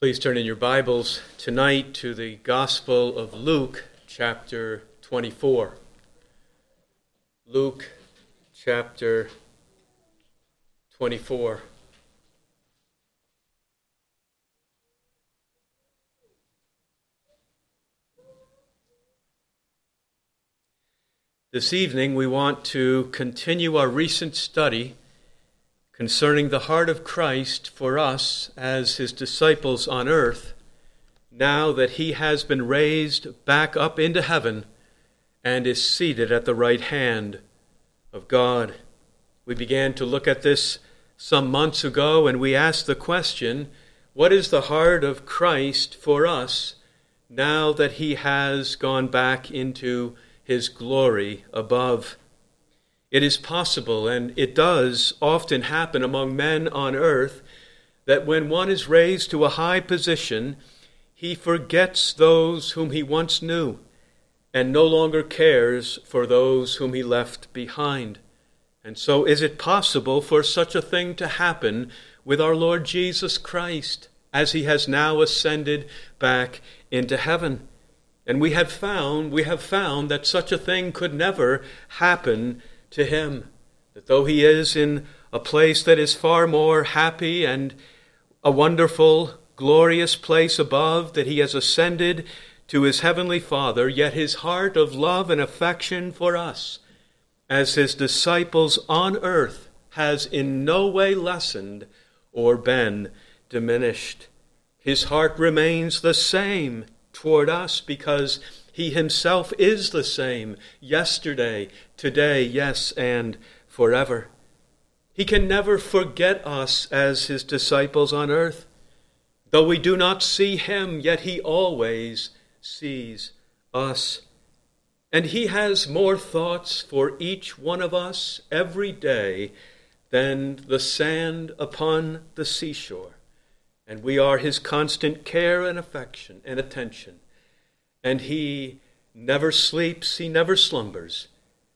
Please turn in your Bibles tonight to the Gospel of Luke, chapter 24. Luke, chapter 24. This evening, we want to continue our recent study concerning the heart of Christ for us as his disciples on earth, now that he has been raised back up into heaven and is seated at the right hand of God. We began to look at this some months ago, and we asked the question what is the heart of Christ for us now that he has gone back into his glory above? It is possible, and it does often happen among men on earth, that when one is raised to a high position, he forgets those whom he once knew and no longer cares for those whom he left behind. And so, is it possible for such a thing to happen with our Lord Jesus Christ as he has now ascended back into heaven? And we have found, we have found that such a thing could never happen to him. That though he is in a place that is far more happy and a wonderful, glorious place above, that he has ascended to his heavenly Father, yet his heart of love and affection for us, as his disciples on earth, has in no way lessened or been diminished. His heart remains the same toward us because he himself is the same yesterday, today, yes, and forever. He can never forget us as his disciples on earth. Though we do not see him, yet he always sees us. And he has more thoughts for each one of us every day than the sand upon the seashore. And we are his constant care and affection and attention and he never sleeps, he never slumbers,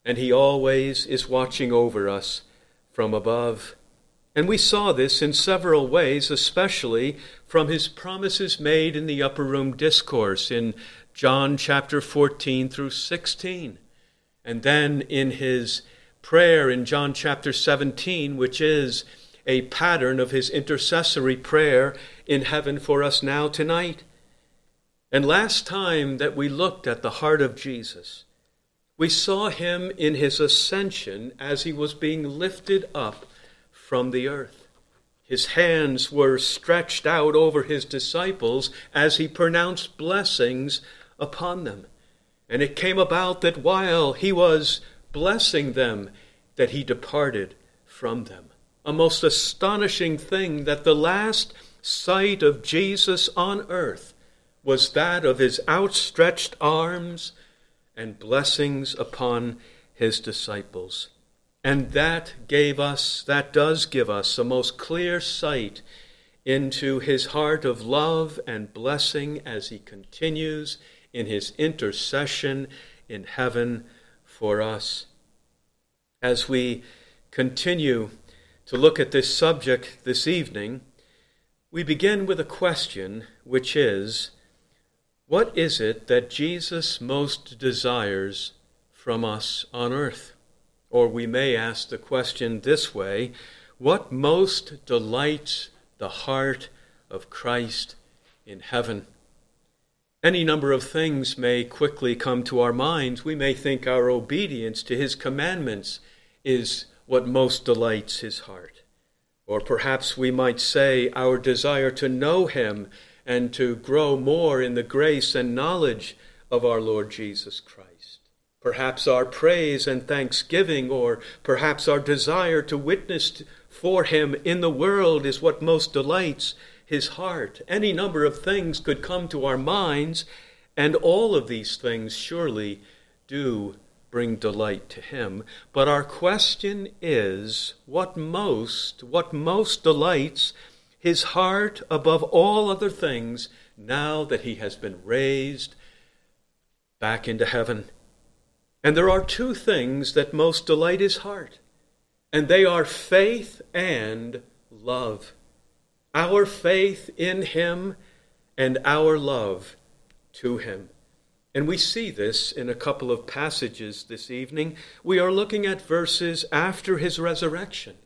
and he always is watching over us from above. And we saw this in several ways, especially from his promises made in the upper room discourse in John chapter 14 through 16. And then in his prayer in John chapter 17, which is a pattern of his intercessory prayer in heaven for us now tonight. And last time that we looked at the heart of Jesus, we saw him in his ascension as he was being lifted up from the earth. His hands were stretched out over his disciples as he pronounced blessings upon them. And it came about that while he was blessing them, that he departed from them. A most astonishing thing that the last sight of Jesus on earth was that of his outstretched arms and blessings upon his disciples. And that gave us, that does give us a most clear sight into his heart of love and blessing as he continues in his intercession in heaven for us. As we continue to look at this subject this evening, we begin with a question which is what is it that Jesus most desires from us on earth? Or we may ask the question this way What most delights the heart of Christ in heaven? Any number of things may quickly come to our minds. We may think our obedience to his commandments is what most delights his heart. Or perhaps we might say our desire to know him and to grow more in the grace and knowledge of our Lord Jesus Christ. Perhaps our praise and thanksgiving, or perhaps our desire to witness for Him in the world, is what most delights His heart. Any number of things could come to our minds, and all of these things surely do bring delight to him but our question is what most what most delights his heart above all other things now that he has been raised back into heaven. And there are two things that most delight his heart, and they are faith and love. Our faith in him and our love to him. And we see this in a couple of passages this evening. We are looking at verses after his resurrection,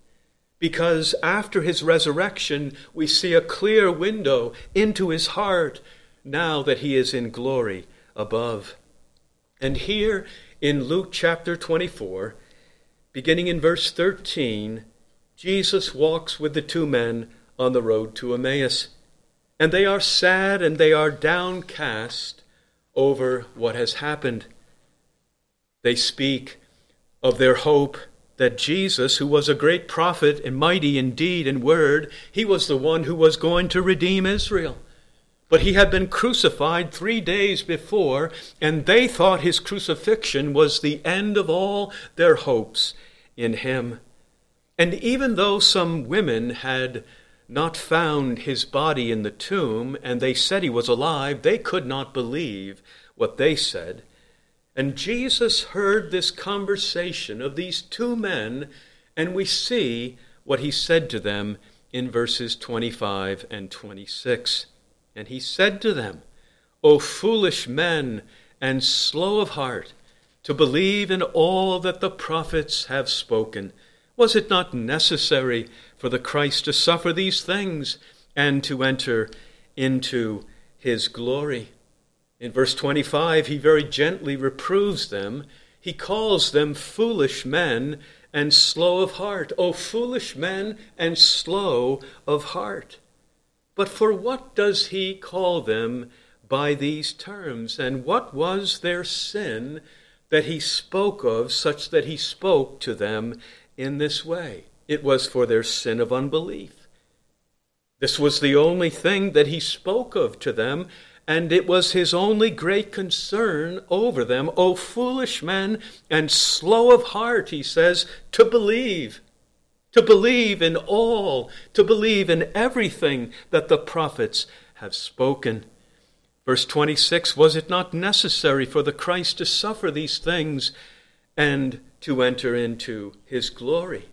because after his resurrection, we see a clear window into his heart now that he is in glory above. And here in Luke chapter 24, beginning in verse 13, Jesus walks with the two men on the road to Emmaus. And they are sad and they are downcast over what has happened. They speak of their hope that Jesus, who was a great prophet and mighty in deed and word, he was the one who was going to redeem Israel. But he had been crucified three days before, and they thought his crucifixion was the end of all their hopes in him. And even though some women had not found his body in the tomb, and they said he was alive, they could not believe what they said. And Jesus heard this conversation of these two men, and we see what he said to them in verses 25 and 26. And he said to them, O foolish men and slow of heart, to believe in all that the prophets have spoken. Was it not necessary for the Christ to suffer these things and to enter into his glory? In verse 25, he very gently reproves them. He calls them foolish men and slow of heart. O foolish men and slow of heart. But for what does he call them by these terms? And what was their sin that he spoke of, such that he spoke to them in this way? It was for their sin of unbelief. This was the only thing that he spoke of to them, and it was his only great concern over them. O foolish men and slow of heart, he says, to believe to believe in all, to believe in everything that the prophets have spoken. Verse 26 Was it not necessary for the Christ to suffer these things and to enter into his glory?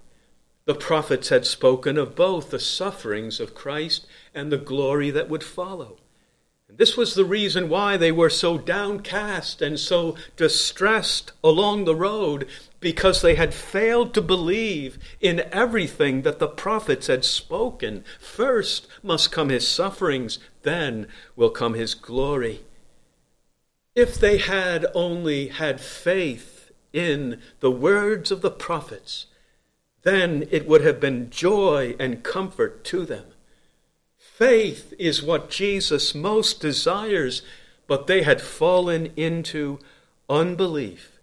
The prophets had spoken of both the sufferings of Christ and the glory that would follow. This was the reason why they were so downcast and so distressed along the road, because they had failed to believe in everything that the prophets had spoken. First must come his sufferings, then will come his glory. If they had only had faith in the words of the prophets, then it would have been joy and comfort to them. Faith is what Jesus most desires, but they had fallen into unbelief,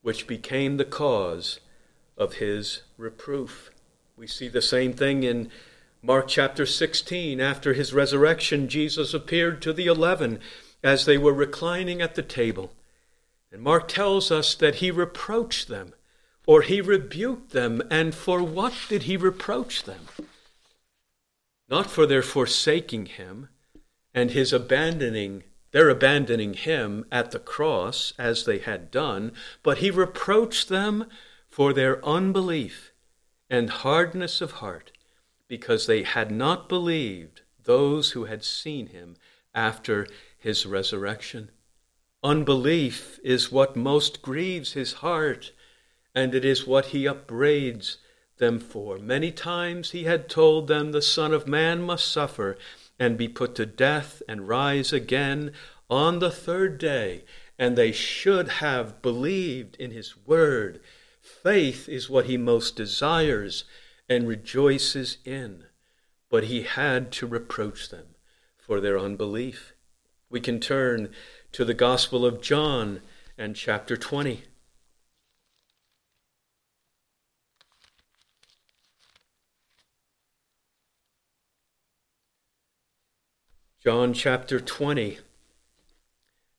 which became the cause of his reproof. We see the same thing in Mark chapter 16. After his resurrection, Jesus appeared to the eleven as they were reclining at the table. And Mark tells us that he reproached them, or he rebuked them. And for what did he reproach them? Not for their forsaking him and his abandoning their abandoning him at the cross as they had done, but he reproached them for their unbelief and hardness of heart, because they had not believed those who had seen him after his resurrection. Unbelief is what most grieves his heart, and it is what he upbraids them for. Many times he had told them the Son of Man must suffer and be put to death and rise again on the third day, and they should have believed in his word. Faith is what he most desires and rejoices in, but he had to reproach them for their unbelief. We can turn to the Gospel of John and chapter 20. John chapter 20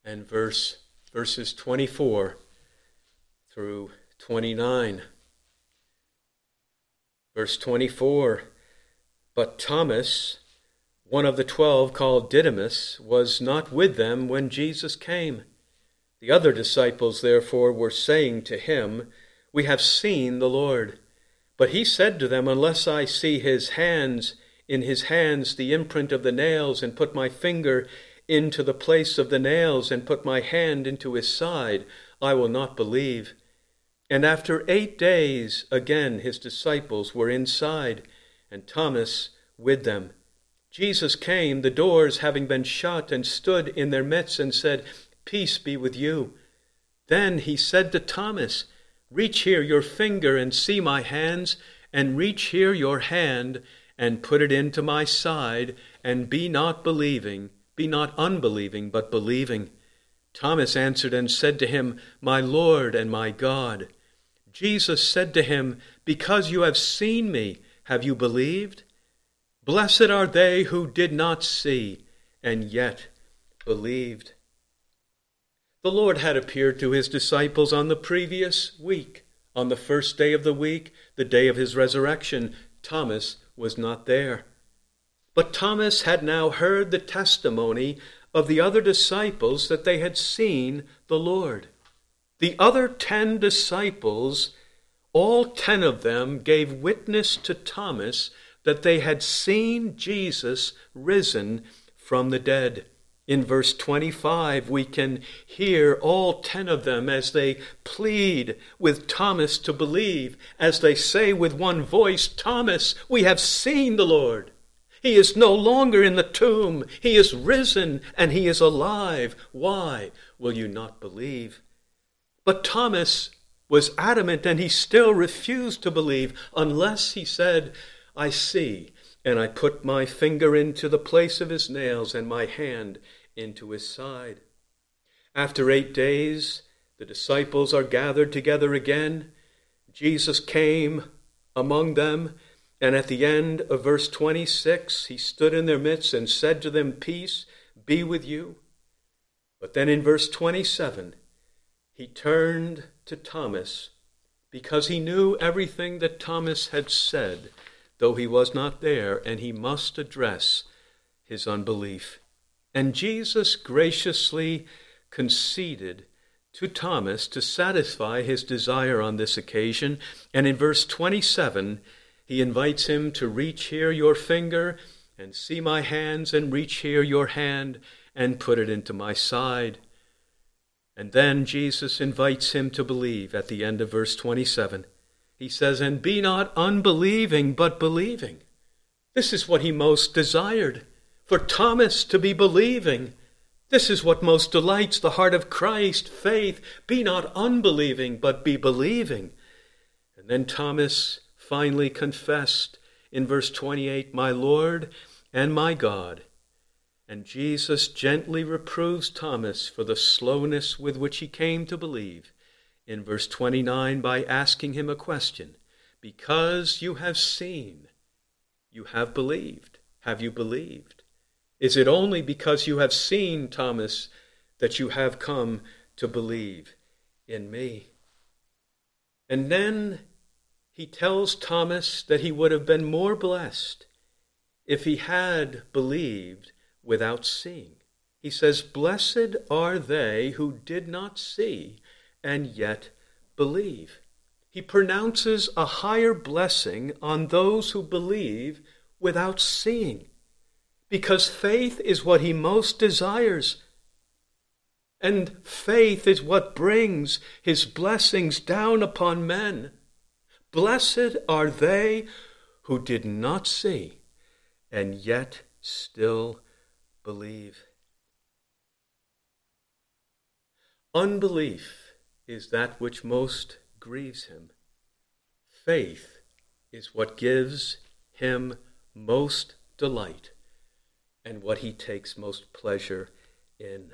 and verse verses 24 through 29. Verse 24 But Thomas, one of the twelve called Didymus, was not with them when Jesus came. The other disciples, therefore, were saying to him, We have seen the Lord. But he said to them, Unless I see his hands in his hands the imprint of the nails, and put my finger into the place of the nails, and put my hand into his side, I will not believe. And after eight days, again his disciples were inside, and Thomas with them. Jesus came, the doors having been shut, and stood in their midst, and said, Peace be with you. Then he said to Thomas, Reach here your finger and see my hands, and reach here your hand and put it into my side, and be not believing, be not unbelieving, but believing. Thomas answered and said to him, My Lord and my God. Jesus said to him, Because you have seen me, have you believed? Blessed are they who did not see, and yet believed. The Lord had appeared to his disciples on the previous week. On the first day of the week, the day of his resurrection, Thomas was not there. But Thomas had now heard the testimony of the other disciples that they had seen the Lord. The other ten disciples, all ten of them, gave witness to Thomas that they had seen Jesus risen from the dead. In verse 25, we can hear all ten of them as they plead with Thomas to believe, as they say with one voice, Thomas, we have seen the Lord. He is no longer in the tomb. He is risen and he is alive. Why will you not believe? But Thomas was adamant and he still refused to believe unless he said, I see, and I put my finger into the place of his nails and my hand into his side. After eight days, the disciples are gathered together again. Jesus came among them, and at the end of verse 26, he stood in their midst and said to them, Peace be with you. But then in verse 27, he turned to Thomas because he knew everything that Thomas had said, though he was not there, and he must address his unbelief. And Jesus graciously conceded to Thomas to satisfy his desire on this occasion. And in verse 27, he invites him to reach here your finger and see my hands, and reach here your hand and put it into my side. And then Jesus invites him to believe at the end of verse 27. He says, And be not unbelieving, but believing. This is what he most desired for Thomas to be believing. This is what most delights the heart of Christ faith. Be not unbelieving, but be believing. And then Thomas finally confessed in verse 28 My Lord and my God. And Jesus gently reproves Thomas for the slowness with which he came to believe in verse 29 by asking him a question Because you have seen, you have believed. Have you believed? Is it only because you have seen, Thomas, that you have come to believe in me? And then he tells Thomas that he would have been more blessed if he had believed without seeing. He says, Blessed are they who did not see and yet believe. He pronounces a higher blessing on those who believe without seeing, because faith is what he most desires. And faith is what brings his blessings down upon men. Blessed are they who did not see and yet still believe. Unbelief is that which most grieves him. Faith is what gives him most delight and what he takes most pleasure in.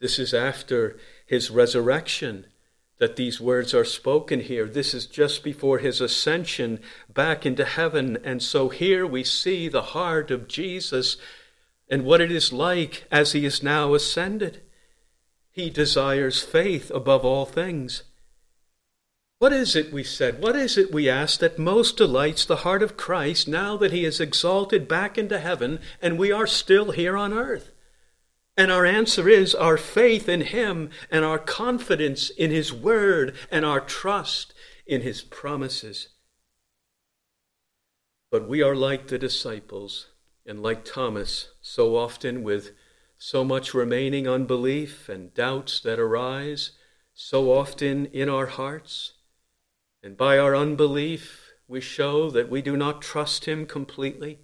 This is after his resurrection that these words are spoken here. This is just before his ascension back into heaven. And so here we see the heart of Jesus and what it is like as he is now ascended. He desires faith above all things. What is it, we said, what is it, we asked, that most delights the heart of Christ now that he is exalted back into heaven and we are still here on earth? And our answer is our faith in him and our confidence in his word and our trust in his promises. But we are like the disciples, and like Thomas, so often with so much remaining unbelief and doubts that arise so often in our hearts. And by our unbelief, we show that we do not trust Him completely,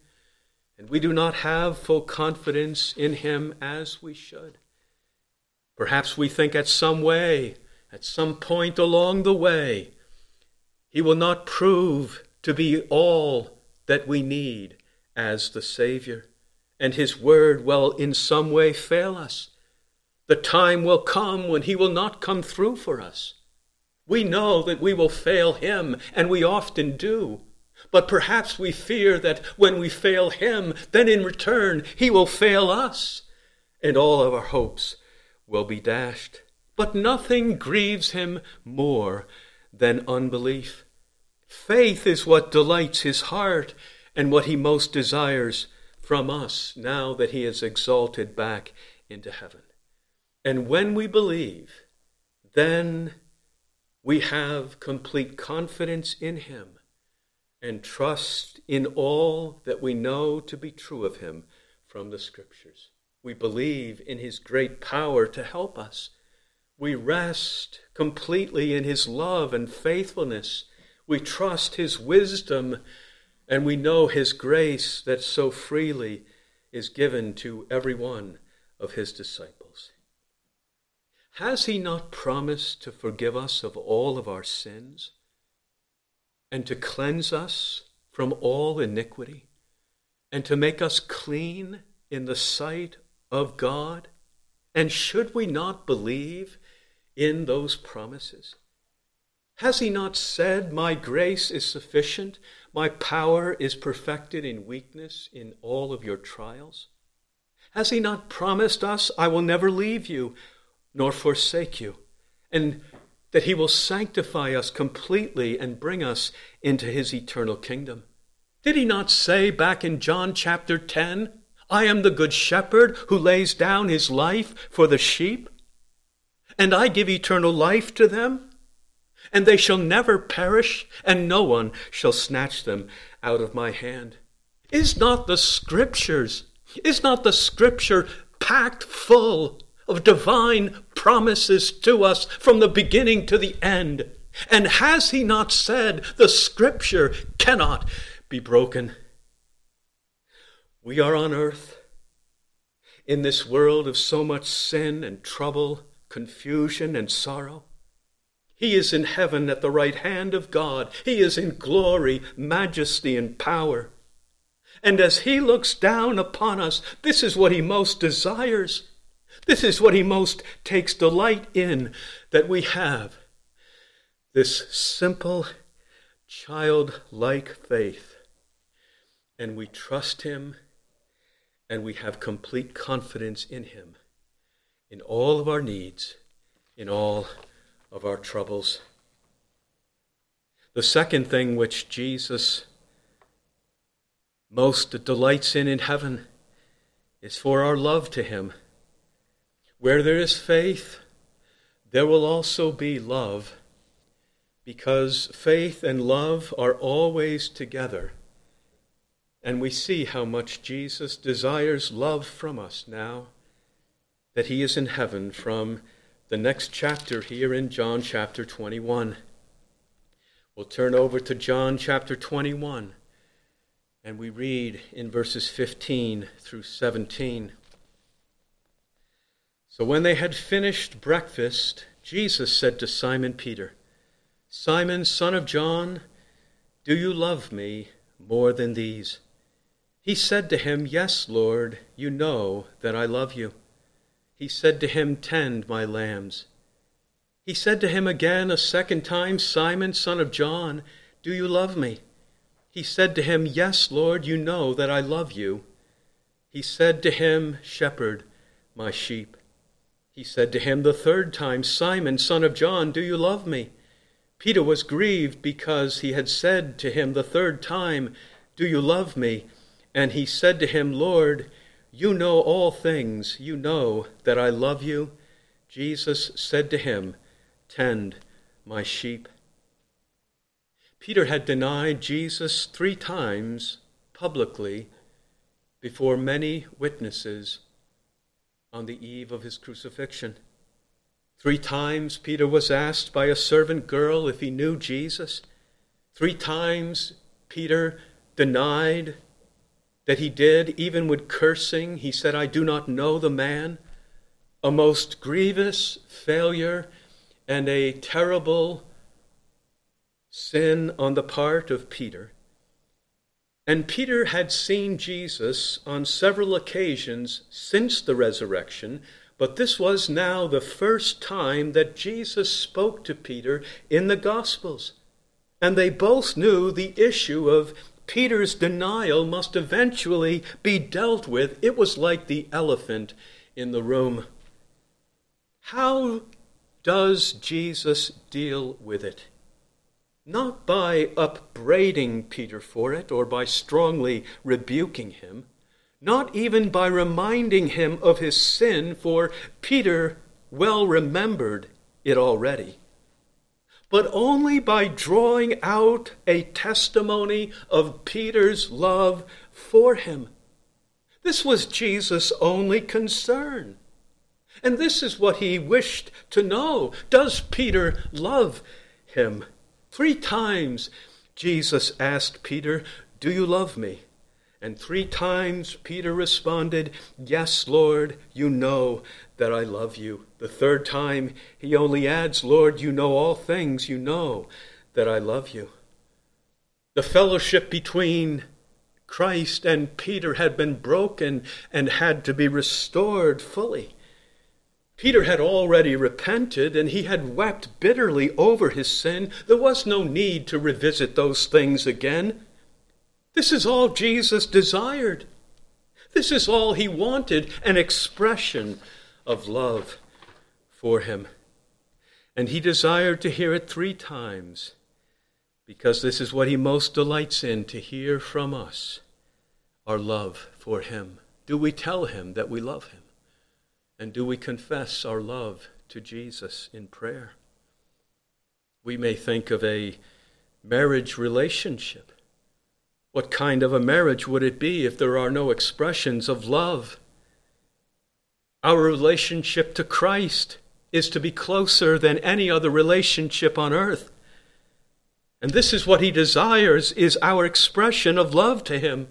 and we do not have full confidence in Him as we should. Perhaps we think at some way, at some point along the way, He will not prove to be all that we need as the Savior, and His Word will in some way fail us. The time will come when He will not come through for us. We know that we will fail Him, and we often do. But perhaps we fear that when we fail Him, then in return He will fail us, and all of our hopes will be dashed. But nothing grieves Him more than unbelief. Faith is what delights His heart and what He most desires from us now that He is exalted back into heaven. And when we believe, then we have complete confidence in Him and trust in all that we know to be true of Him from the Scriptures. We believe in His great power to help us. We rest completely in His love and faithfulness. We trust His wisdom and we know His grace that so freely is given to every one of His disciples. Has he not promised to forgive us of all of our sins and to cleanse us from all iniquity and to make us clean in the sight of God? And should we not believe in those promises? Has he not said, My grace is sufficient, my power is perfected in weakness in all of your trials? Has he not promised us, I will never leave you nor forsake you, and that he will sanctify us completely and bring us into his eternal kingdom. Did he not say back in John chapter 10, I am the good shepherd who lays down his life for the sheep? And I give eternal life to them, and they shall never perish, and no one shall snatch them out of my hand. Is not the scriptures, is not the scripture packed full of divine promises to us from the beginning to the end. And has he not said the scripture cannot be broken? We are on earth in this world of so much sin and trouble, confusion and sorrow. He is in heaven at the right hand of God. He is in glory, majesty, and power. And as he looks down upon us, this is what he most desires this is what he most takes delight in that we have this simple, childlike faith. And we trust him and we have complete confidence in him in all of our needs, in all of our troubles. The second thing which Jesus most delights in in heaven is for our love to him. Where there is faith, there will also be love, because faith and love are always together. And we see how much Jesus desires love from us now that he is in heaven from the next chapter here in John chapter 21. We'll turn over to John chapter 21 and we read in verses 15 through 17. So when they had finished breakfast, Jesus said to Simon Peter, Simon, son of John, do you love me more than these? He said to him, Yes, Lord, you know that I love you. He said to him, Tend my lambs. He said to him again a second time, Simon, son of John, do you love me? He said to him, Yes, Lord, you know that I love you. He said to him, Shepherd my sheep. He said to him the third time, Simon, son of John, do you love me? Peter was grieved because he had said to him the third time, Do you love me? And he said to him, Lord, you know all things. You know that I love you. Jesus said to him, Tend my sheep. Peter had denied Jesus three times publicly before many witnesses on the eve of his crucifixion. Three times Peter was asked by a servant girl if he knew Jesus. Three times Peter denied that he did, even with cursing. He said, I do not know the man. A most grievous failure and a terrible sin on the part of Peter. And Peter had seen Jesus on several occasions since the resurrection, but this was now the first time that Jesus spoke to Peter in the Gospels. And they both knew the issue of Peter's denial must eventually be dealt with. It was like the elephant in the room. How does Jesus deal with it? not by upbraiding Peter for it or by strongly rebuking him, not even by reminding him of his sin, for Peter well remembered it already, but only by drawing out a testimony of Peter's love for him. This was Jesus' only concern. And this is what he wished to know. Does Peter love him? Three times Jesus asked Peter, Do you love me? And three times Peter responded, Yes, Lord, you know that I love you. The third time he only adds, Lord, you know all things, you know that I love you. The fellowship between Christ and Peter had been broken and had to be restored fully. Peter had already repented and he had wept bitterly over his sin. There was no need to revisit those things again. This is all Jesus desired. This is all he wanted an expression of love for him. And he desired to hear it three times because this is what he most delights in to hear from us our love for him. Do we tell him that we love him? And do we confess our love to Jesus in prayer? We may think of a marriage relationship. What kind of a marriage would it be if there are no expressions of love? Our relationship to Christ is to be closer than any other relationship on earth. And this is what he desires is our expression of love to him.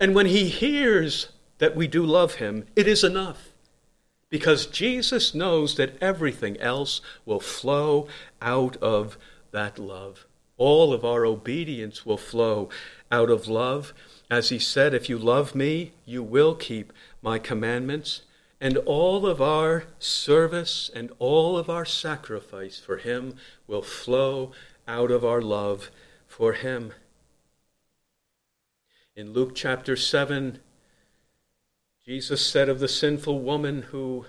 And when he hears that we do love him, it is enough because Jesus knows that everything else will flow out of that love. All of our obedience will flow out of love. As he said, If you love me, you will keep my commandments. And all of our service and all of our sacrifice for him will flow out of our love for him. In Luke chapter 7, Jesus said of the sinful woman who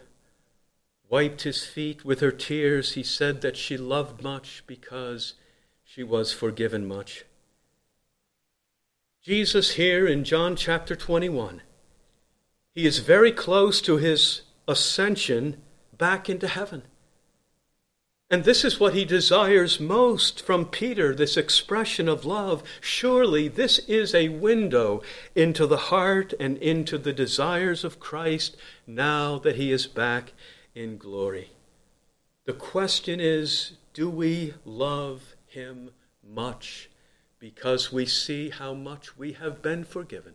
wiped his feet with her tears, he said that she loved much because she was forgiven much. Jesus, here in John chapter 21, he is very close to his ascension back into heaven. And this is what he desires most from Peter, this expression of love. Surely this is a window into the heart and into the desires of Christ now that he is back in glory. The question is do we love him much because we see how much we have been forgiven?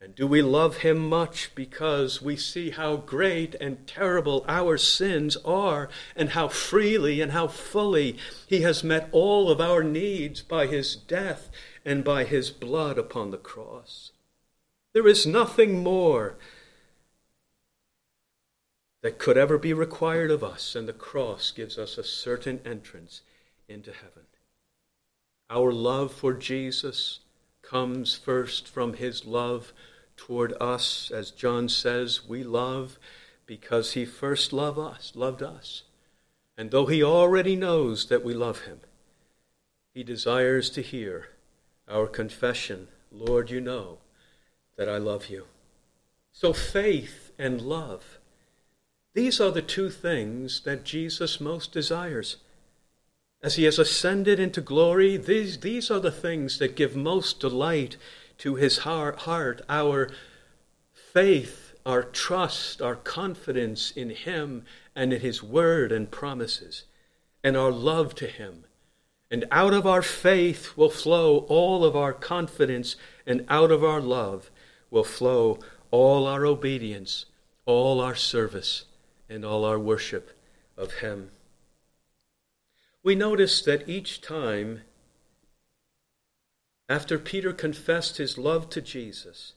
And do we love him much because we see how great and terrible our sins are, and how freely and how fully he has met all of our needs by his death and by his blood upon the cross? There is nothing more that could ever be required of us, and the cross gives us a certain entrance into heaven. Our love for Jesus comes first from his love toward us. As John says, we love because he first loved us, loved us. And though he already knows that we love him, he desires to hear our confession, Lord, you know that I love you. So faith and love, these are the two things that Jesus most desires. As he has ascended into glory, these, these are the things that give most delight to his heart our faith, our trust, our confidence in him and in his word and promises, and our love to him. And out of our faith will flow all of our confidence, and out of our love will flow all our obedience, all our service, and all our worship of him. We notice that each time after Peter confessed his love to Jesus,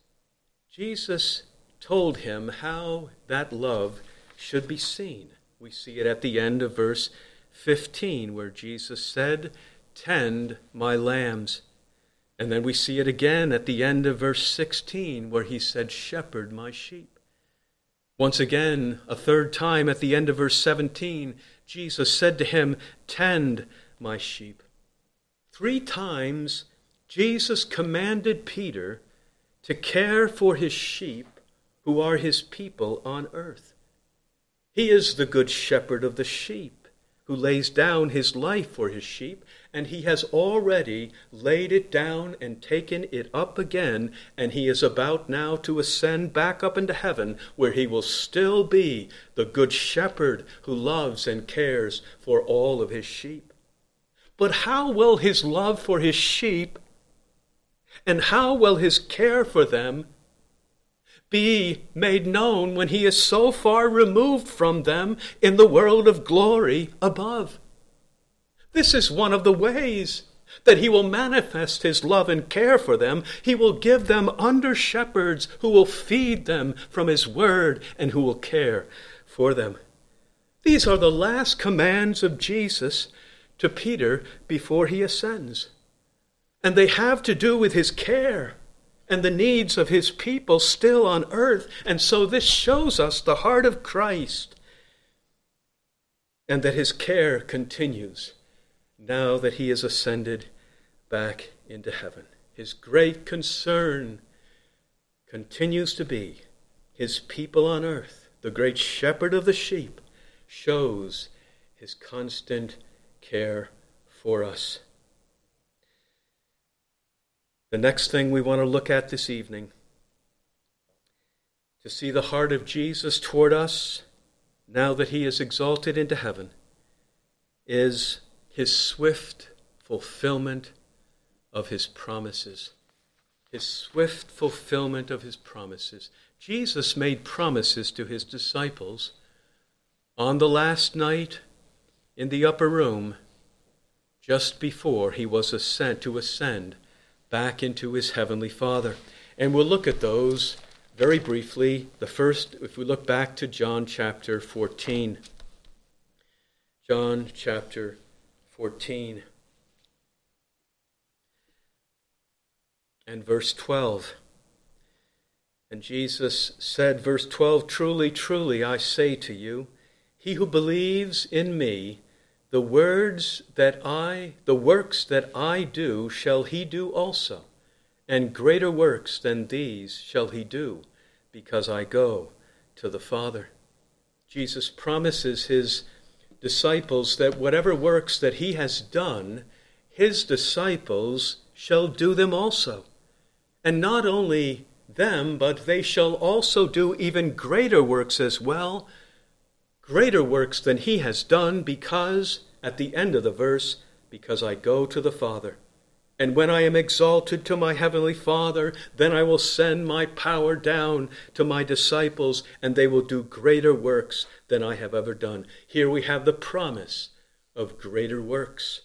Jesus told him how that love should be seen. We see it at the end of verse 15, where Jesus said, Tend my lambs. And then we see it again at the end of verse 16, where he said, Shepherd my sheep. Once again, a third time at the end of verse 17, Jesus said to him, Tend my sheep. Three times Jesus commanded Peter to care for his sheep who are his people on earth. He is the good shepherd of the sheep who lays down his life for his sheep, and he has already laid it down and taken it up again, and he is about now to ascend back up into heaven, where he will still be the good shepherd who loves and cares for all of his sheep. But how will his love for his sheep and how will his care for them be made known when he is so far removed from them in the world of glory above? This is one of the ways that he will manifest his love and care for them. He will give them under shepherds who will feed them from his word and who will care for them. These are the last commands of Jesus to Peter before he ascends. And they have to do with his care and the needs of his people still on earth. And so this shows us the heart of Christ and that his care continues now that he has ascended back into heaven. His great concern continues to be his people on earth. The great shepherd of the sheep shows his constant care for us. The next thing we want to look at this evening to see the heart of Jesus toward us now that he is exalted into heaven is his swift fulfillment of his promises. His swift fulfillment of his promises. Jesus made promises to his disciples on the last night in the upper room just before he was sent to ascend back into his heavenly Father. And we'll look at those very briefly. The first, if we look back to John chapter 14. John chapter 14 and verse 12. And Jesus said, verse 12, Truly, truly, I say to you, he who believes in me, the words that I, the works that I do, shall he do also, and greater works than these shall he do, because I go to the Father. Jesus promises his disciples that whatever works that he has done, his disciples shall do them also. And not only them, but they shall also do even greater works as well greater works than he has done, because, at the end of the verse, because I go to the Father. And when I am exalted to my heavenly Father, then I will send my power down to my disciples, and they will do greater works than I have ever done. Here we have the promise of greater works.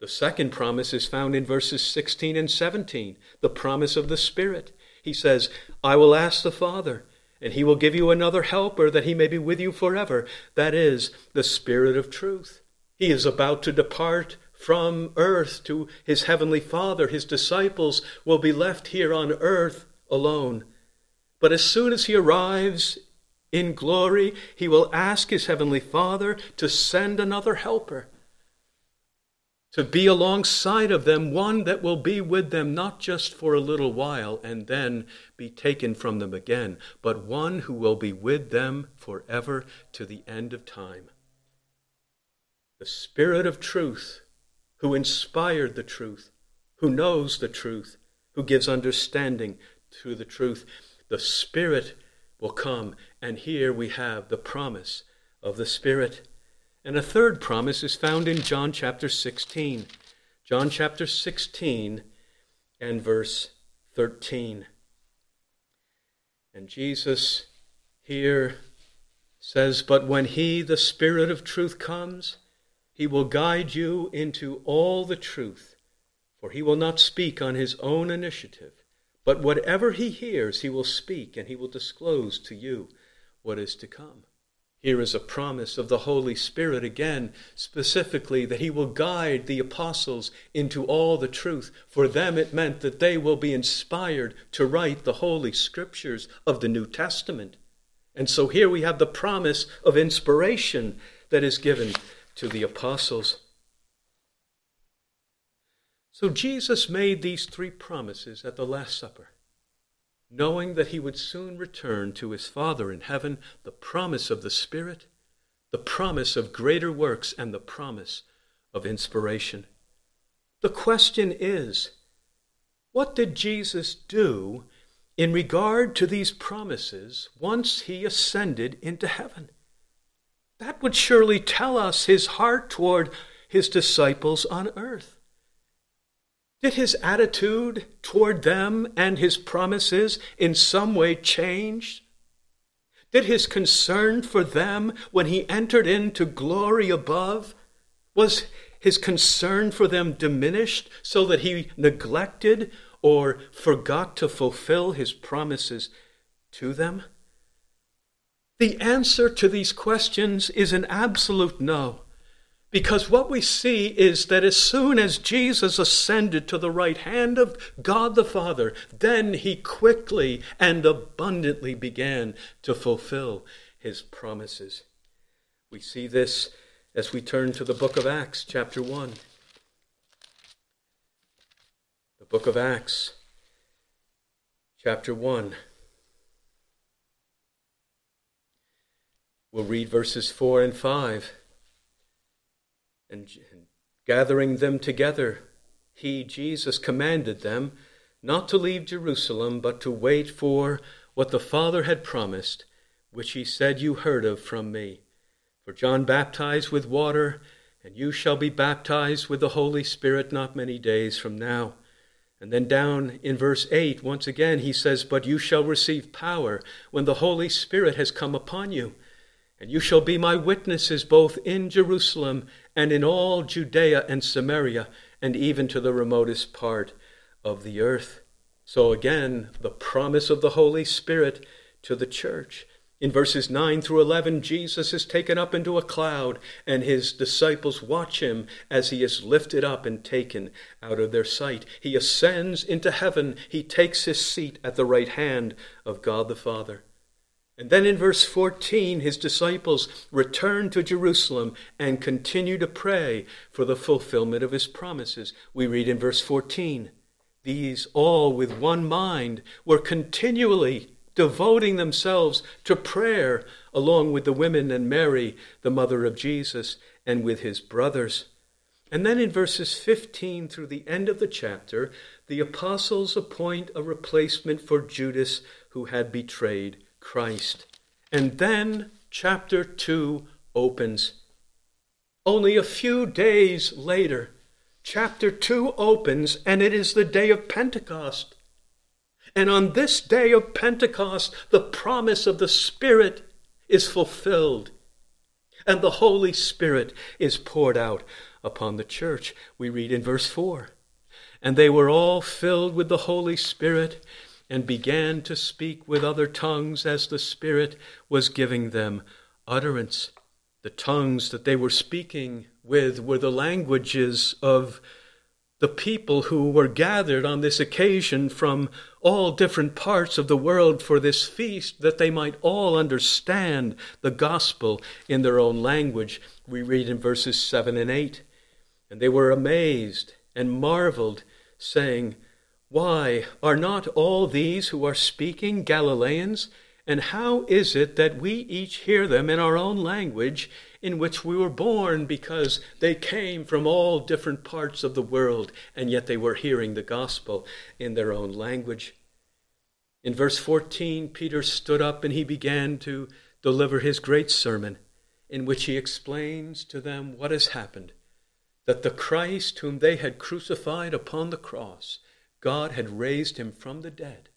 The second promise is found in verses 16 and 17, the promise of the Spirit. He says, I will ask the Father, and he will give you another helper that he may be with you forever. That is the Spirit of truth. He is about to depart from earth to his heavenly Father. His disciples will be left here on earth alone. But as soon as he arrives in glory, he will ask his heavenly Father to send another helper to be alongside of them, one that will be with them not just for a little while and then be taken from them again, but one who will be with them forever to the end of time. The Spirit of truth, who inspired the truth, who knows the truth, who gives understanding to the truth. The Spirit will come, and here we have the promise of the Spirit. And a third promise is found in John chapter 16. John chapter 16 and verse 13. And Jesus here says, But when He, the Spirit of truth, comes, He will guide you into all the truth, for He will not speak on His own initiative, but whatever He hears, He will speak, and He will disclose to you what is to come. Here is a promise of the Holy Spirit again, specifically that He will guide the apostles into all the truth. For them, it meant that they will be inspired to write the Holy Scriptures of the New Testament. And so here we have the promise of inspiration that is given to the apostles. So Jesus made these three promises at the Last Supper knowing that he would soon return to his Father in heaven, the promise of the Spirit, the promise of greater works, and the promise of inspiration. The question is what did Jesus do in regard to these promises once he ascended into heaven? That would surely tell us his heart toward his disciples on earth. Did his attitude toward them and his promises in some way change? Did his concern for them when he entered into glory above, was his concern for them diminished so that he neglected or forgot to fulfill his promises to them? The answer to these questions is an absolute no. Because what we see is that as soon as Jesus ascended to the right hand of God the Father, then he quickly and abundantly began to fulfill his promises. We see this as we turn to the book of Acts, chapter 1. The book of Acts, chapter 1. We'll read verses 4 and 5 and gathering them together, he, Jesus, commanded them not to leave Jerusalem, but to wait for what the Father had promised, which he said, You heard of from me. For John baptized with water, and you shall be baptized with the Holy Spirit not many days from now. And then down in verse 8, once again, he says, But you shall receive power when the Holy Spirit has come upon you. And you shall be my witnesses both in Jerusalem and in all Judea and Samaria, and even to the remotest part of the earth. So again, the promise of the Holy Spirit to the church. In verses 9 through 11, Jesus is taken up into a cloud, and his disciples watch him as he is lifted up and taken out of their sight. He ascends into heaven, he takes his seat at the right hand of God the Father. And then in verse 14, his disciples return to Jerusalem and continue to pray for the fulfillment of his promises. We read in verse 14, these all with one mind were continually devoting themselves to prayer along with the women and Mary, the mother of Jesus, and with his brothers. And then in verses 15 through the end of the chapter, the apostles appoint a replacement for Judas who had betrayed Christ. And then chapter 2 opens. Only a few days later, chapter 2 opens, and it is the day of Pentecost. And on this day of Pentecost, the promise of the Spirit is fulfilled, and the Holy Spirit is poured out upon the church. We read in verse 4 And they were all filled with the Holy Spirit and began to speak with other tongues as the Spirit was giving them utterance. The tongues that they were speaking with were the languages of the people who were gathered on this occasion from all different parts of the world for this feast, that they might all understand the gospel in their own language. We read in verses 7 and 8. And they were amazed and marveled, saying, why, are not all these who are speaking Galileans? And how is it that we each hear them in our own language in which we were born because they came from all different parts of the world and yet they were hearing the gospel in their own language? In verse 14, Peter stood up and he began to deliver his great sermon in which he explains to them what has happened that the Christ whom they had crucified upon the cross, God had raised him from the dead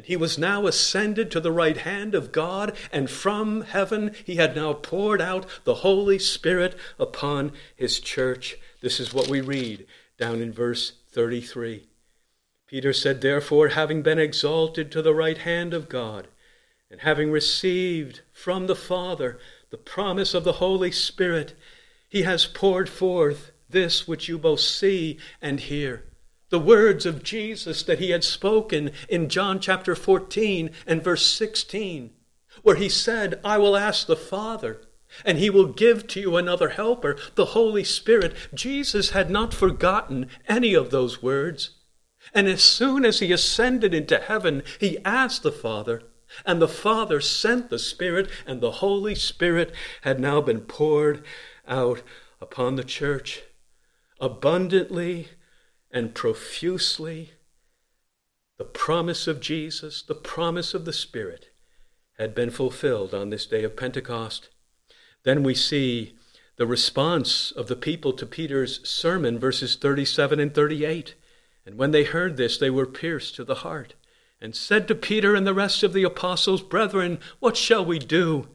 and he was now ascended to the right hand of God, and from heaven he had now poured out the Holy Spirit upon his church. This is what we read down in verse 33. Peter said, Therefore, having been exalted to the right hand of God, and having received from the Father the promise of the Holy Spirit, he has poured forth this which you both see and hear the words of Jesus that he had spoken in John chapter 14 and verse 16, where he said, I will ask the Father, and he will give to you another helper, the Holy Spirit. Jesus had not forgotten any of those words. And as soon as he ascended into heaven, he asked the Father, and the Father sent the Spirit, and the Holy Spirit had now been poured out upon the church abundantly and profusely the promise of Jesus, the promise of the Spirit, had been fulfilled on this day of Pentecost. Then we see the response of the people to Peter's sermon, verses 37 and 38. And when they heard this, they were pierced to the heart, and said to Peter and the rest of the apostles, Brethren, what shall we do?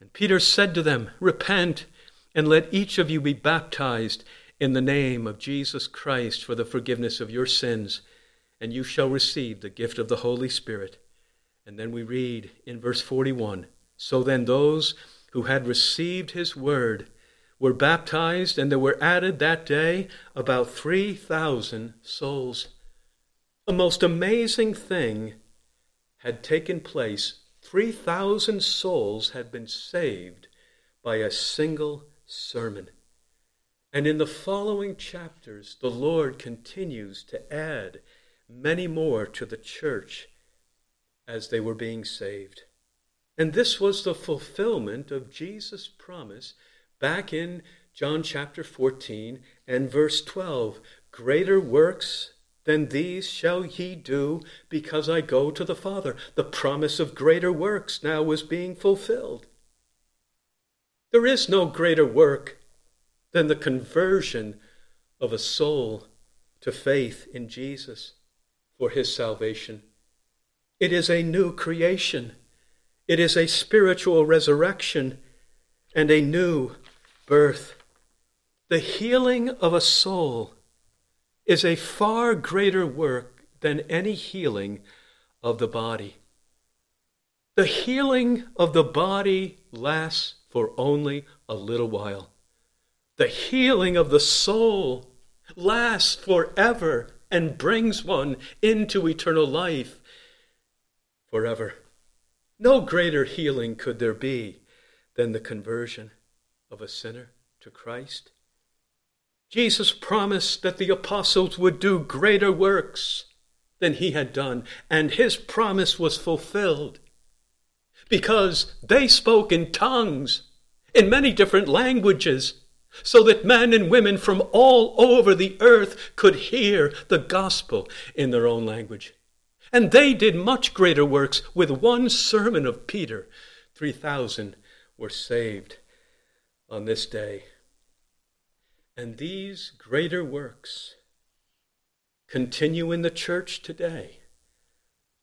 And Peter said to them, Repent, and let each of you be baptized in the name of Jesus Christ for the forgiveness of your sins, and you shall receive the gift of the Holy Spirit. And then we read in verse 41 So then those who had received his word were baptized, and there were added that day about 3,000 souls. A most amazing thing had taken place. 3,000 souls had been saved by a single sermon. And in the following chapters, the Lord continues to add many more to the church as they were being saved. And this was the fulfillment of Jesus' promise back in John chapter 14 and verse 12 Greater works than these shall ye do, because I go to the Father. The promise of greater works now was being fulfilled. There is no greater work than the conversion of a soul to faith in Jesus for his salvation. It is a new creation. It is a spiritual resurrection and a new birth. The healing of a soul is a far greater work than any healing of the body. The healing of the body lasts for only a little while. The healing of the soul lasts forever and brings one into eternal life forever. No greater healing could there be than the conversion of a sinner to Christ. Jesus promised that the apostles would do greater works than he had done, and his promise was fulfilled because they spoke in tongues, in many different languages so that men and women from all over the earth could hear the gospel in their own language. And they did much greater works with one sermon of Peter. 3,000 were saved on this day. And these greater works continue in the church today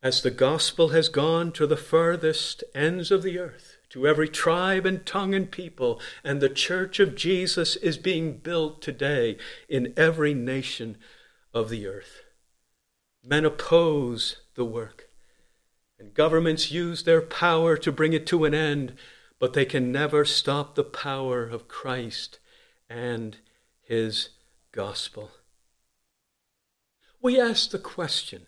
as the gospel has gone to the furthest ends of the earth to every tribe and tongue and people, and the church of Jesus is being built today in every nation of the earth. Men oppose the work, and governments use their power to bring it to an end, but they can never stop the power of Christ and his gospel. We ask the question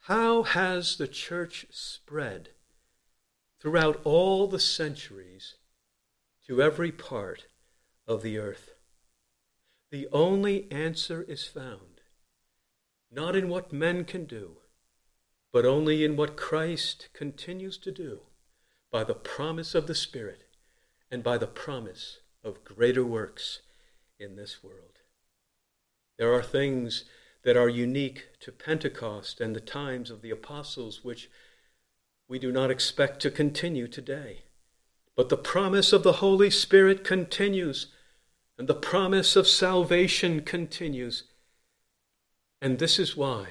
how has the church spread? Throughout all the centuries to every part of the earth. The only answer is found not in what men can do, but only in what Christ continues to do by the promise of the Spirit and by the promise of greater works in this world. There are things that are unique to Pentecost and the times of the apostles, which we do not expect to continue today. But the promise of the Holy Spirit continues, and the promise of salvation continues. And this is why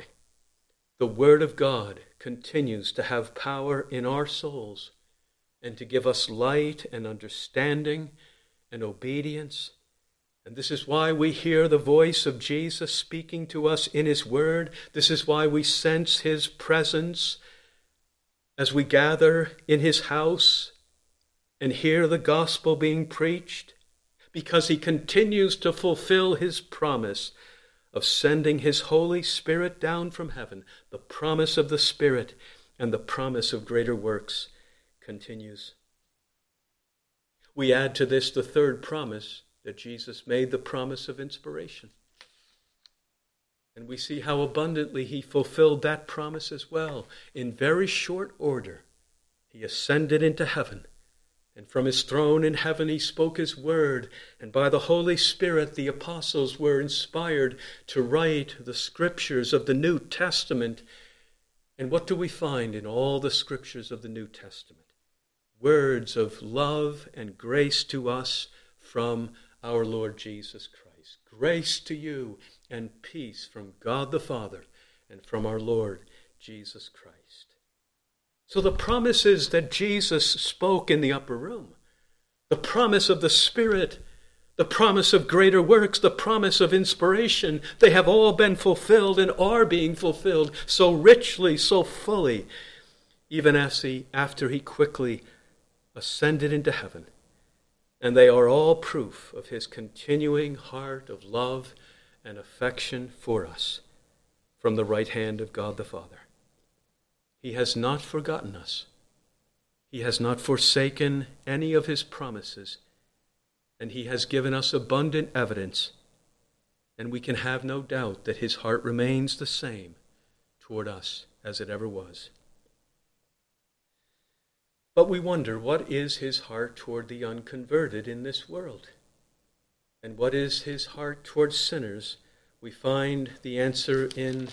the Word of God continues to have power in our souls and to give us light and understanding and obedience. And this is why we hear the voice of Jesus speaking to us in His Word. This is why we sense His presence as we gather in His house and hear the gospel being preached, because He continues to fulfill His promise of sending His Holy Spirit down from heaven. The promise of the Spirit and the promise of greater works continues. We add to this the third promise that Jesus made the promise of inspiration. And we see how abundantly he fulfilled that promise as well. In very short order, he ascended into heaven. And from his throne in heaven he spoke his word, and by the Holy Spirit the apostles were inspired to write the scriptures of the New Testament. And what do we find in all the scriptures of the New Testament? Words of love and grace to us from our Lord Jesus Christ. Grace to you and peace from God the Father and from our Lord Jesus Christ. So the promises that Jesus spoke in the upper room, the promise of the Spirit, the promise of greater works, the promise of inspiration, they have all been fulfilled and are being fulfilled so richly, so fully, even as he, after he quickly ascended into heaven and they are all proof of his continuing heart of love and affection for us from the right hand of God the Father. He has not forgotten us. He has not forsaken any of his promises, and he has given us abundant evidence, and we can have no doubt that his heart remains the same toward us as it ever was. But we wonder what is his heart toward the unconverted in this world? And what is his heart towards sinners? We find the answer in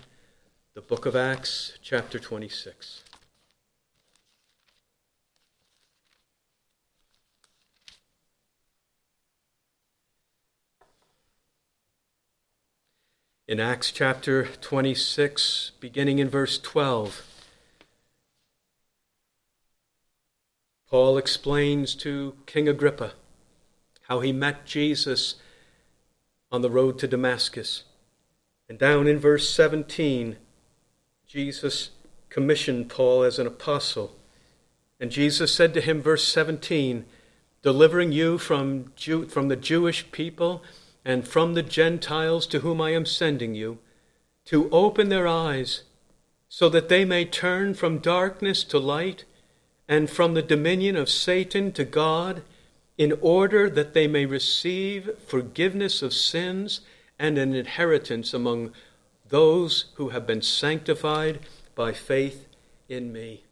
the book of Acts, chapter 26. In Acts chapter 26, beginning in verse 12, Paul explains to King Agrippa how he met Jesus on the road to Damascus. And down in verse 17, Jesus commissioned Paul as an apostle. And Jesus said to him, verse 17, delivering you from, Jew, from the Jewish people and from the Gentiles to whom I am sending you, to open their eyes so that they may turn from darkness to light and from the dominion of Satan to God, in order that they may receive forgiveness of sins and an inheritance among those who have been sanctified by faith in me.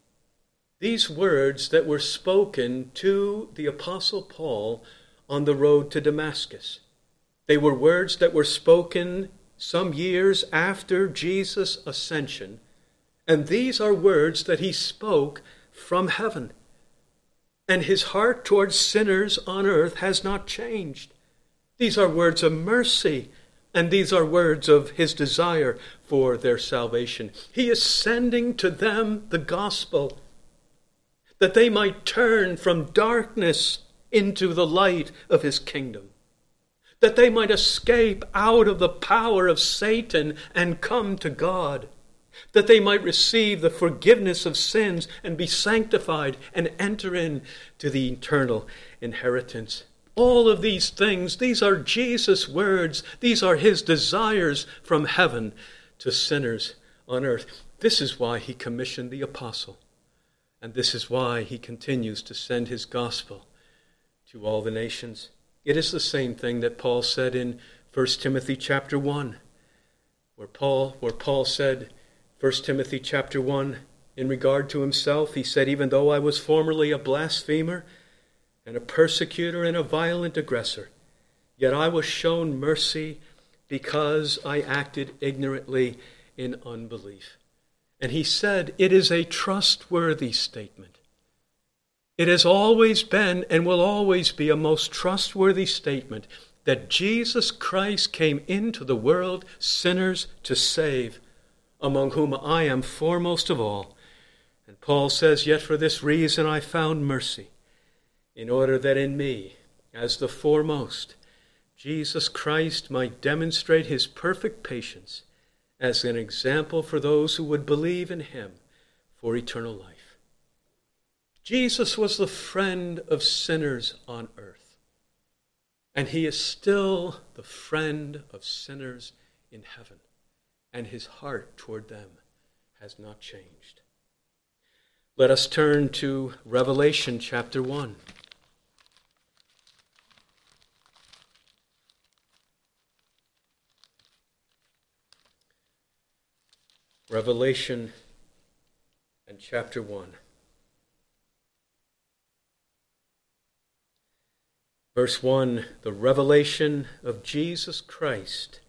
These words that were spoken to the Apostle Paul on the road to Damascus, they were words that were spoken some years after Jesus' ascension, and these are words that he spoke from heaven. And his heart towards sinners on earth has not changed. These are words of mercy, and these are words of his desire for their salvation. He is sending to them the gospel that they might turn from darkness into the light of his kingdom, that they might escape out of the power of Satan and come to God that they might receive the forgiveness of sins and be sanctified and enter into the eternal inheritance. All of these things, these are Jesus' words, these are his desires from heaven to sinners on earth. This is why he commissioned the apostle, and this is why he continues to send his gospel to all the nations. It is the same thing that Paul said in 1 Timothy chapter 1, where Paul, where Paul said, 1 Timothy chapter 1 In regard to himself, he said, Even though I was formerly a blasphemer and a persecutor and a violent aggressor, yet I was shown mercy because I acted ignorantly in unbelief. And he said, It is a trustworthy statement. It has always been and will always be a most trustworthy statement that Jesus Christ came into the world sinners to save, among whom I am foremost of all. And Paul says, Yet for this reason I found mercy, in order that in me, as the foremost, Jesus Christ might demonstrate his perfect patience as an example for those who would believe in him for eternal life. Jesus was the friend of sinners on earth, and he is still the friend of sinners in heaven, and his heart toward them has not changed. Let us turn to Revelation chapter 1. Revelation and chapter 1. Verse 1 The revelation of Jesus Christ,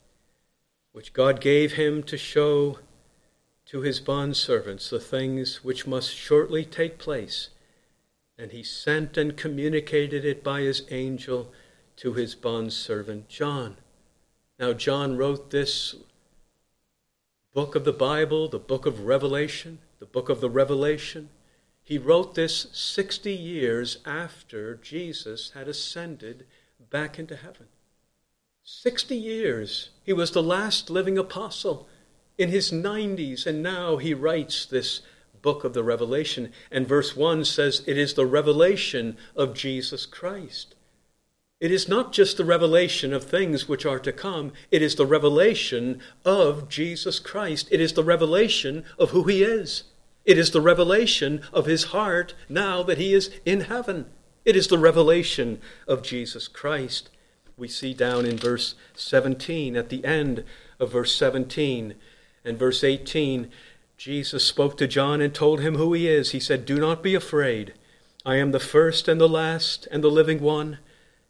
which God gave him to show to his bondservants the things which must shortly take place, and he sent and communicated it by his angel to his bondservant John. Now, John wrote this book of the Bible, the book of Revelation, the book of the Revelation. He wrote this 60 years after Jesus had ascended back into heaven. 60 years. He was the last living apostle in his 90s, and now he writes this book of the Revelation. And verse 1 says it is the revelation of Jesus Christ. It is not just the revelation of things which are to come, it is the revelation of Jesus Christ. It is the revelation of who he is. It is the revelation of his heart now that he is in heaven. It is the revelation of Jesus Christ. We see down in verse 17, at the end of verse 17 and verse 18, Jesus spoke to John and told him who he is. He said, Do not be afraid. I am the first and the last and the living one.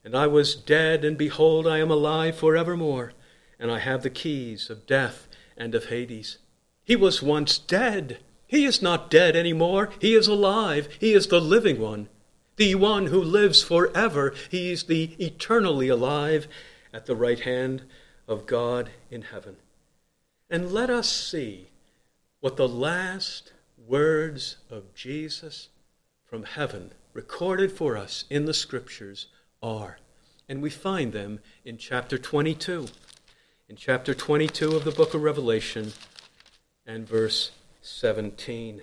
And I was dead, and behold, I am alive forevermore, and I have the keys of death and of Hades. He was once dead. He is not dead any more. He is alive. He is the living one, the one who lives forever. He is the eternally alive at the right hand of God in heaven. And let us see what the last words of Jesus from heaven, recorded for us in the Scriptures, are. And we find them in chapter 22. In chapter 22 of the book of Revelation and verse 17.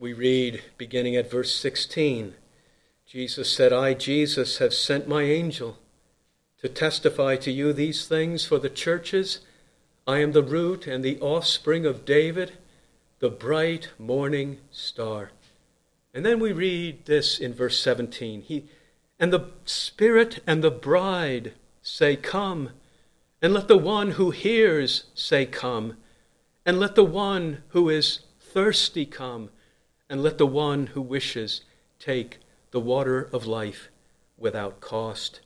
We read, beginning at verse 16, Jesus said, I, Jesus, have sent my angel to testify to you these things for the churches. I am the root and the offspring of David, the bright morning star. And then we read this in verse 17. He, and the Spirit and the bride say, Come. And let the one who hears say, Come. And let the one who is thirsty come. And let the one who wishes take the water of life without cost.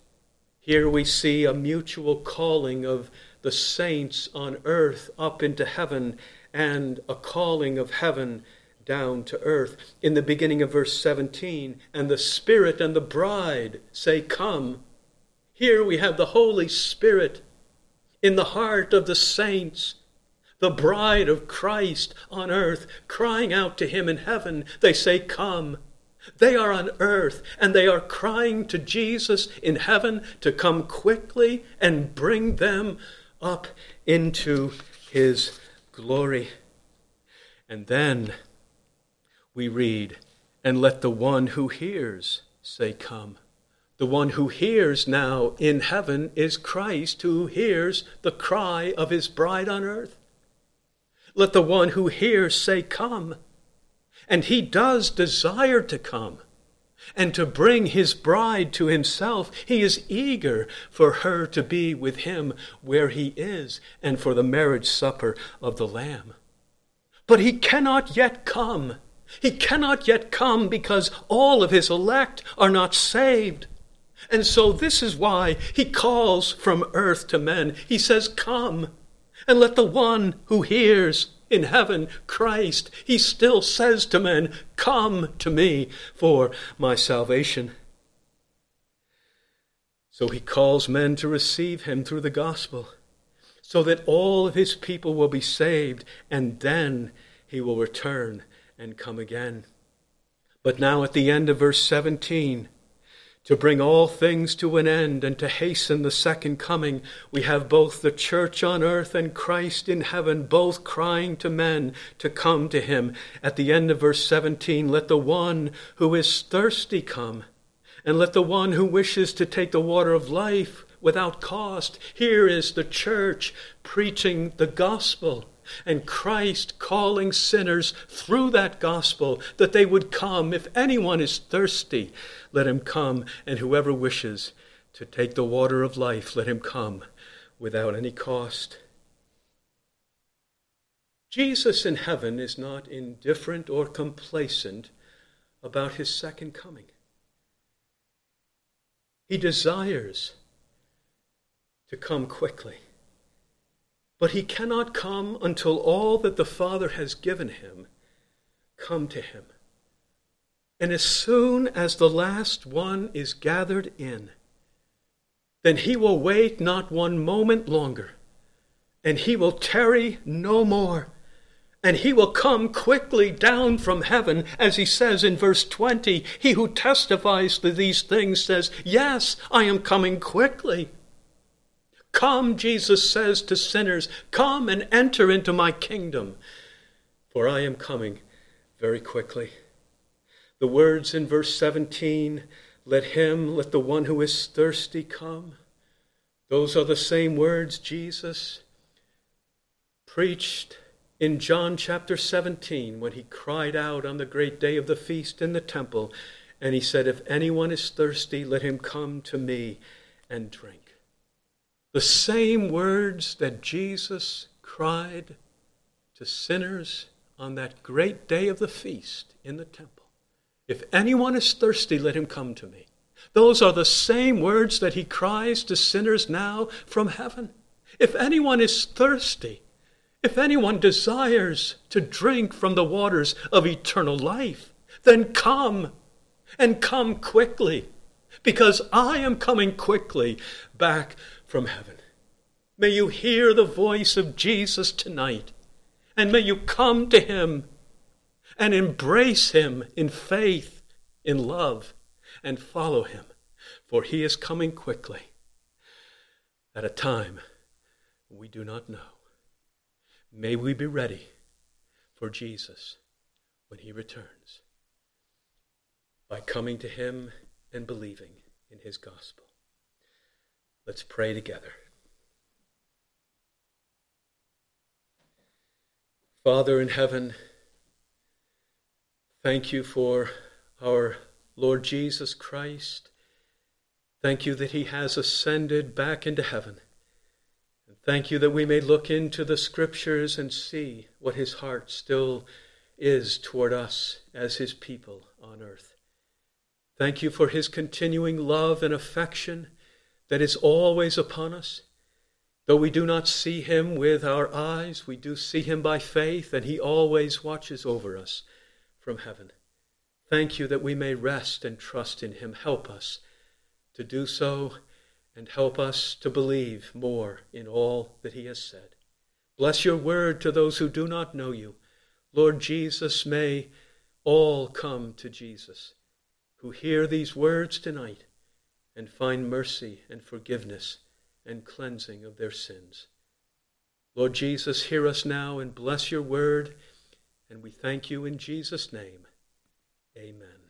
Here we see a mutual calling of the saints on earth up into heaven and a calling of heaven down to earth. In the beginning of verse 17, and the Spirit and the bride say, Come. Here we have the Holy Spirit in the heart of the saints, the bride of Christ on earth, crying out to Him in heaven. They say, Come. They are on earth and they are crying to Jesus in heaven to come quickly and bring them up into His glory. And then we read, And let the one who hears say, Come. The one who hears now in heaven is Christ, who hears the cry of his bride on earth. Let the one who hears say, Come. And he does desire to come. and to bring his bride to himself. He is eager for her to be with him where he is and for the marriage supper of the Lamb. But he cannot yet come. He cannot yet come because all of his elect are not saved. And so this is why he calls from earth to men. He says, Come, and let the one who hears in heaven, Christ, he still says to men, Come to me for my salvation. So he calls men to receive him through the gospel, so that all of his people will be saved, and then he will return and come again. But now, at the end of verse 17, to bring all things to an end and to hasten the second coming, we have both the church on earth and Christ in heaven, both crying to men to come to him. At the end of verse 17, let the one who is thirsty come, and let the one who wishes to take the water of life without cost. Here is the church preaching the gospel and Christ calling sinners through that gospel that they would come. If anyone is thirsty, let him come, and whoever wishes to take the water of life, let him come without any cost. Jesus in heaven is not indifferent or complacent about his second coming. He desires to come quickly. But he cannot come until all that the Father has given him come to him. And as soon as the last one is gathered in, then he will wait not one moment longer, and he will tarry no more, and he will come quickly down from heaven, as he says in verse 20. He who testifies to these things says, Yes, I am coming quickly. Come, Jesus says to sinners, come and enter into my kingdom, for I am coming very quickly. The words in verse 17, let him, let the one who is thirsty come. Those are the same words Jesus preached in John chapter 17 when he cried out on the great day of the feast in the temple. And he said, If anyone is thirsty, let him come to me and drink. The same words that Jesus cried to sinners on that great day of the feast in the temple. If anyone is thirsty, let him come to me. Those are the same words that he cries to sinners now from heaven. If anyone is thirsty, if anyone desires to drink from the waters of eternal life, then come and come quickly, because I am coming quickly back from heaven. May you hear the voice of Jesus tonight, and may you come to him and embrace him in faith, in love, and follow him, for he is coming quickly at a time we do not know. May we be ready for Jesus when he returns by coming to him and believing in his gospel. Let's pray together. Father in heaven, thank you for our Lord Jesus Christ. Thank you that he has ascended back into heaven. And thank you that we may look into the scriptures and see what his heart still is toward us as his people on earth. Thank you for his continuing love and affection that is always upon us. Though we do not see him with our eyes, we do see him by faith, and he always watches over us from heaven. Thank you that we may rest and trust in him. Help us to do so and help us to believe more in all that he has said. Bless your word to those who do not know you. Lord Jesus, may all come to Jesus who hear these words tonight and find mercy and forgiveness and cleansing of their sins. Lord Jesus, hear us now and bless your word, and we thank you in Jesus' name. Amen.